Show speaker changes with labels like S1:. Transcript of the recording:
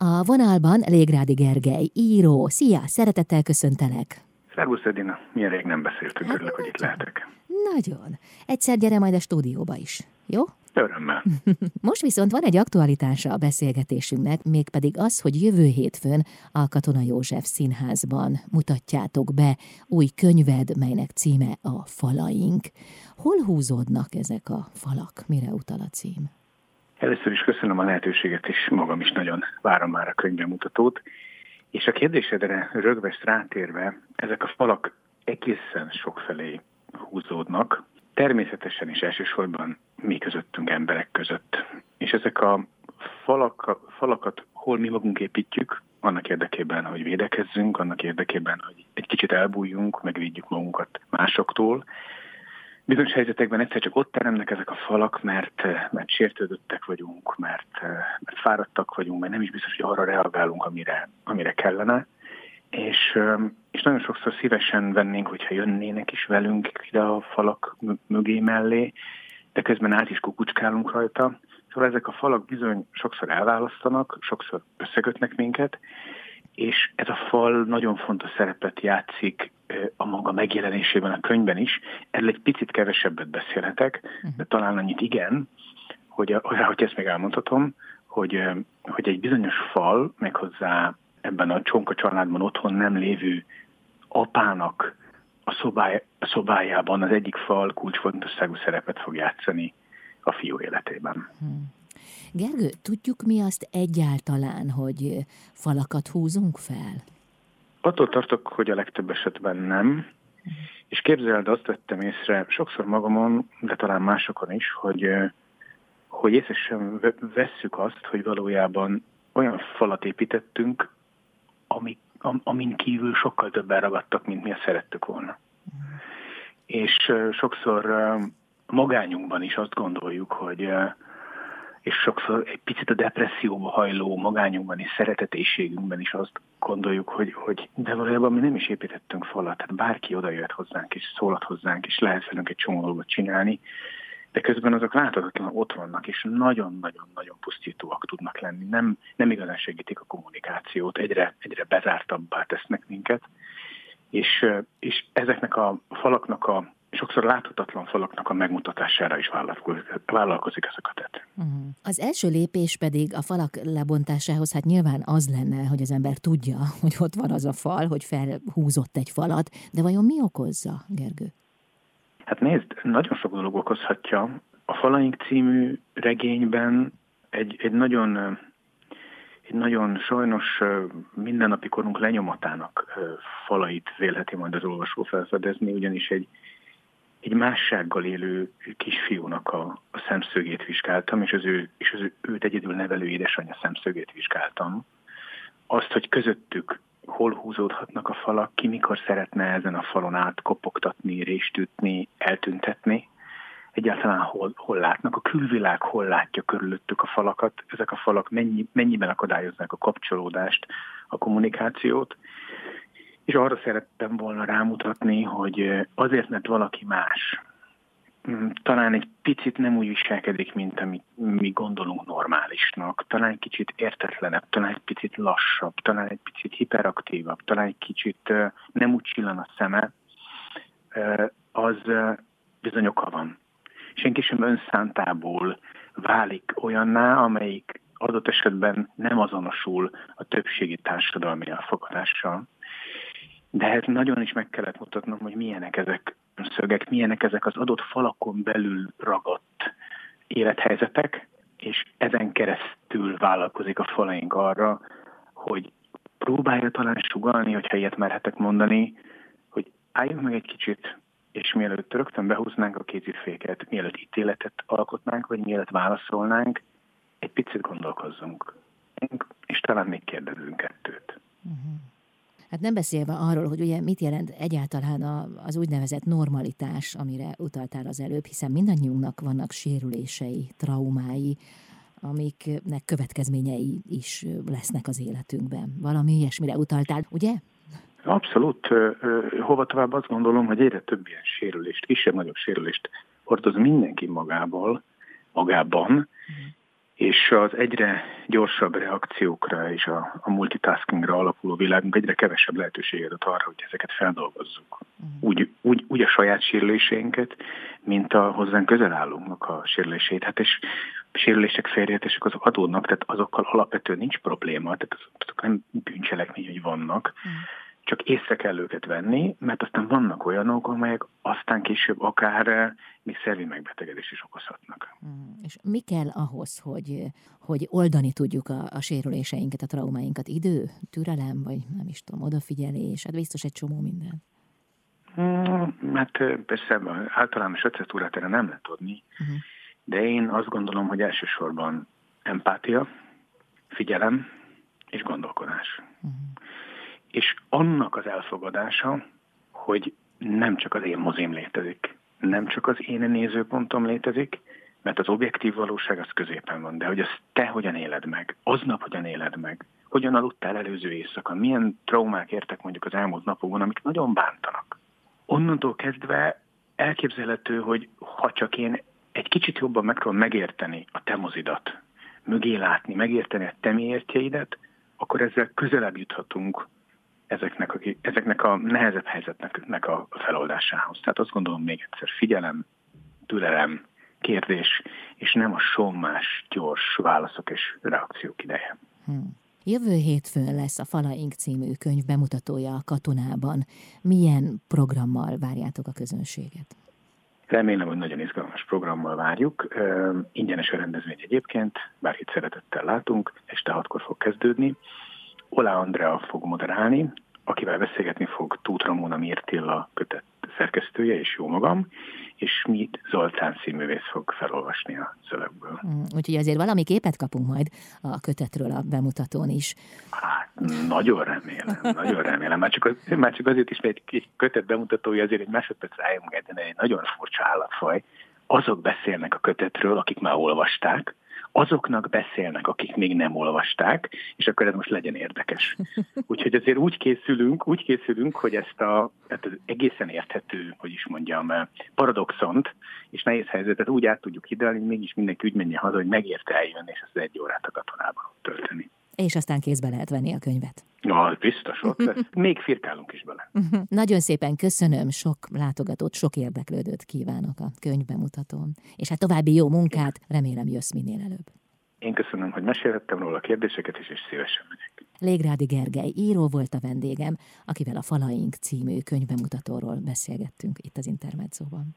S1: A vonalban Légrádi Gergely, író. Szia, szeretettel köszöntelek!
S2: Szervusz Edina, milyen rég nem beszéltünk, hát örülök, hogy itt lehetek.
S1: Nagyon. Egyszer gyere majd a stúdióba is, jó?
S2: Örömmel.
S1: Most viszont van egy aktualitása a beszélgetésünknek, mégpedig az, hogy jövő hétfőn a Katona József Színházban mutatjátok be új könyved, melynek címe a Falaink. Hol húzódnak ezek a falak? Mire utal a cím?
S2: Először is köszönöm a lehetőséget, és magam is nagyon várom már a könyvbemutatót. És a kérdésedre rögvest rátérve, ezek a falak egészen sokfelé húzódnak, természetesen is elsősorban mi közöttünk emberek között. És ezek a falak, falakat hol mi magunk építjük, annak érdekében, hogy védekezzünk, annak érdekében, hogy egy kicsit elbújjunk, megvédjük magunkat másoktól, Bizonyos helyzetekben egyszer csak ott teremnek ezek a falak, mert, mert sértődöttek vagyunk, mert, mert fáradtak vagyunk, mert nem is biztos, hogy arra reagálunk, amire, amire kellene. És, és nagyon sokszor szívesen vennénk, hogyha jönnének is velünk ide a falak mögé mellé, de közben át is kukucskálunk rajta. Szóval ezek a falak bizony sokszor elválasztanak, sokszor összekötnek minket, és ez a fal nagyon fontos szerepet játszik a maga megjelenésében a könyvben is. Erről egy picit kevesebbet beszélhetek, de mhm. talán annyit igen, hogy, hogy ezt még elmondhatom, hogy, hogy egy bizonyos fal, méghozzá ebben a csonka családban otthon nem lévő apának a, szobály, a szobájában az egyik fal kulcsfontosságú szerepet fog játszani a fiú életében. Hmm.
S1: Gergő, tudjuk mi azt egyáltalán, hogy falakat húzunk fel?
S2: Attól tartok, hogy a legtöbb esetben nem. És képzeld, azt vettem észre sokszor magamon, de talán másokon is, hogy, hogy észre sem vesszük azt, hogy valójában olyan falat építettünk, ami, amin kívül sokkal többen ragadtak, mint mi szerettük volna. És sokszor magányunkban is azt gondoljuk, hogy és sokszor egy picit a depresszióba hajló magányunkban és szeretetéségünkben is azt gondoljuk, hogy, hogy de valójában mi nem is építettünk falat, tehát bárki oda jöhet hozzánk és szólhat hozzánk, és lehet velünk egy csomó dolgot csinálni, de közben azok láthatatlan ott vannak, és nagyon-nagyon-nagyon pusztítóak tudnak lenni. Nem, nem igazán segítik a kommunikációt, egyre, egyre bezártabbá tesznek minket, és, és ezeknek a falaknak a sokszor láthatatlan falaknak a megmutatására is vállalkozik ez a kötet.
S1: Uh-huh. Az első lépés pedig a falak lebontásához hát nyilván az lenne, hogy az ember tudja, hogy ott van az a fal, hogy felhúzott egy falat, de vajon mi okozza, Gergő?
S2: Hát nézd, nagyon sok dolog okozhatja. A Falaink című regényben egy, egy nagyon egy nagyon sajnos mindennapi korunk lenyomatának falait vélheti majd az olvasó felfedezni, ugyanis egy, egy mássággal élő kisfiúnak a, a szemszögét vizsgáltam, és az, ő, és az ő, őt egyedül nevelő édesanyja szemszögét vizsgáltam. Azt, hogy közöttük hol húzódhatnak a falak, ki mikor szeretne ezen a falon át kopogtatni, részt ütni, eltüntetni, egyáltalán hol, hol látnak, a külvilág hol látja körülöttük a falakat, ezek a falak mennyi, mennyiben akadályozzák a kapcsolódást, a kommunikációt, és arra szerettem volna rámutatni, hogy azért, mert valaki más, mm, talán egy picit nem úgy viselkedik, mint amit mi gondolunk normálisnak, talán egy kicsit értetlenebb, talán egy picit lassabb, talán egy picit hiperaktívabb, talán egy kicsit nem úgy csillan a szeme, az bizony oka van. Senki sem önszántából válik olyanná, amelyik adott esetben nem azonosul a többségi társadalmi elfogadással de hát nagyon is meg kellett mutatnom, hogy milyenek ezek szögek, milyenek ezek az adott falakon belül ragadt élethelyzetek, és ezen keresztül vállalkozik a falaink arra, hogy próbálja talán sugalni, hogyha ilyet merhetek mondani, hogy álljunk meg egy kicsit, és mielőtt rögtön behúznánk a kéziféket, mielőtt ítéletet alkotnánk, vagy mielőtt válaszolnánk, egy picit gondolkozzunk, és talán még kérdezünk kettőt. Uh-huh.
S1: Hát nem beszélve arról, hogy ugye mit jelent egyáltalán az úgynevezett normalitás, amire utaltál az előbb, hiszen mindannyiunknak vannak sérülései, traumái, amiknek következményei is lesznek az életünkben. Valami ilyesmire utaltál, ugye?
S2: Abszolút. Hova tovább azt gondolom, hogy egyre több ilyen sérülést, kisebb-nagyobb sérülést hordoz mindenki magával, magában. És az egyre gyorsabb reakciókra és a, a multitaskingra alapuló világunk egyre kevesebb lehetőséget ad arra, hogy ezeket feldolgozzuk. Uh-huh. Úgy, úgy, úgy a saját sérüléseinket, mint a hozzánk közel állónak a sérülését. Hát és sérülések, félreértések azok adódnak, tehát azokkal alapvetően nincs probléma, tehát azok nem bűncselekmény, hogy vannak, uh-huh csak észre kell őket venni, mert aztán vannak olyanok, amelyek aztán később akár még szervi megbetegedés is okozhatnak.
S1: Mm. És mi kell ahhoz, hogy, hogy oldani tudjuk a, a sérüléseinket, a traumáinkat? Idő, türelem, vagy nem is tudom, odafigyelés, hát biztos egy csomó minden.
S2: Mm, hát persze általános receptúrát erre nem lehet adni, uh-huh. de én azt gondolom, hogy elsősorban empátia, figyelem és gondolkodás. Uh-huh és annak az elfogadása, hogy nem csak az én mozém létezik, nem csak az én nézőpontom létezik, mert az objektív valóság az középen van, de hogy azt te hogyan éled meg, aznap hogyan éled meg, hogyan aludtál előző éjszaka, milyen traumák értek mondjuk az elmúlt napokban, amik nagyon bántanak. Onnantól kezdve elképzelhető, hogy ha csak én egy kicsit jobban megpróbálom megérteni a te mozidat, mögé látni, megérteni a te miértjeidet, akkor ezzel közelebb juthatunk ezeknek a, ezeknek a nehezebb helyzetnek a feloldásához. Tehát azt gondolom még egyszer, figyelem, türelem, kérdés, és nem a sommás, gyors válaszok és reakciók ideje. Hmm.
S1: Jövő hétfőn lesz a Falaink című könyv bemutatója a katonában. Milyen programmal várjátok a közönséget?
S2: Remélem, hogy nagyon izgalmas programmal várjuk. Ingyenes a rendezvény egyébként, bárkit szeretettel látunk, este hatkor fog kezdődni. Olá Andrea fog moderálni, akivel beszélgetni fog Tóth Ramona Mirtilla kötet szerkesztője és jó magam, és mi Zoltán színművész fog felolvasni a szövegből.
S1: Mm, úgyhogy azért valami képet kapunk majd a kötetről a bemutatón is.
S2: Hát, nagyon remélem, nagyon remélem. Már csak, az, már csak azért is, mert egy kötet bemutatója azért egy másodperc álljunk egy nagyon furcsa állatfaj. Azok beszélnek a kötetről, akik már olvasták, azoknak beszélnek, akik még nem olvasták, és akkor ez most legyen érdekes. Úgyhogy azért úgy készülünk, úgy készülünk, hogy ezt a hát az egészen érthető, hogy is mondjam, paradoxont és nehéz helyzetet úgy át tudjuk hidalni, hogy mégis mindenki úgy menjen haza, hogy megérte eljönni, és ezt egy órát a katonában tölteni.
S1: És aztán kézbe lehet venni a könyvet.
S2: Ja, biztos, ott lesz. Még firkálunk is bele.
S1: Nagyon szépen köszönöm, sok látogatót, sok érdeklődőt kívánok a könyvbemutatón. És hát további jó munkát, remélem jössz minél előbb.
S2: Én köszönöm, hogy mesélhettem róla a kérdéseket is, és szívesen megyek.
S1: Légrádi Gergely író volt a vendégem, akivel a Falaink című könyvbemutatóról beszélgettünk itt az Intermedzóban.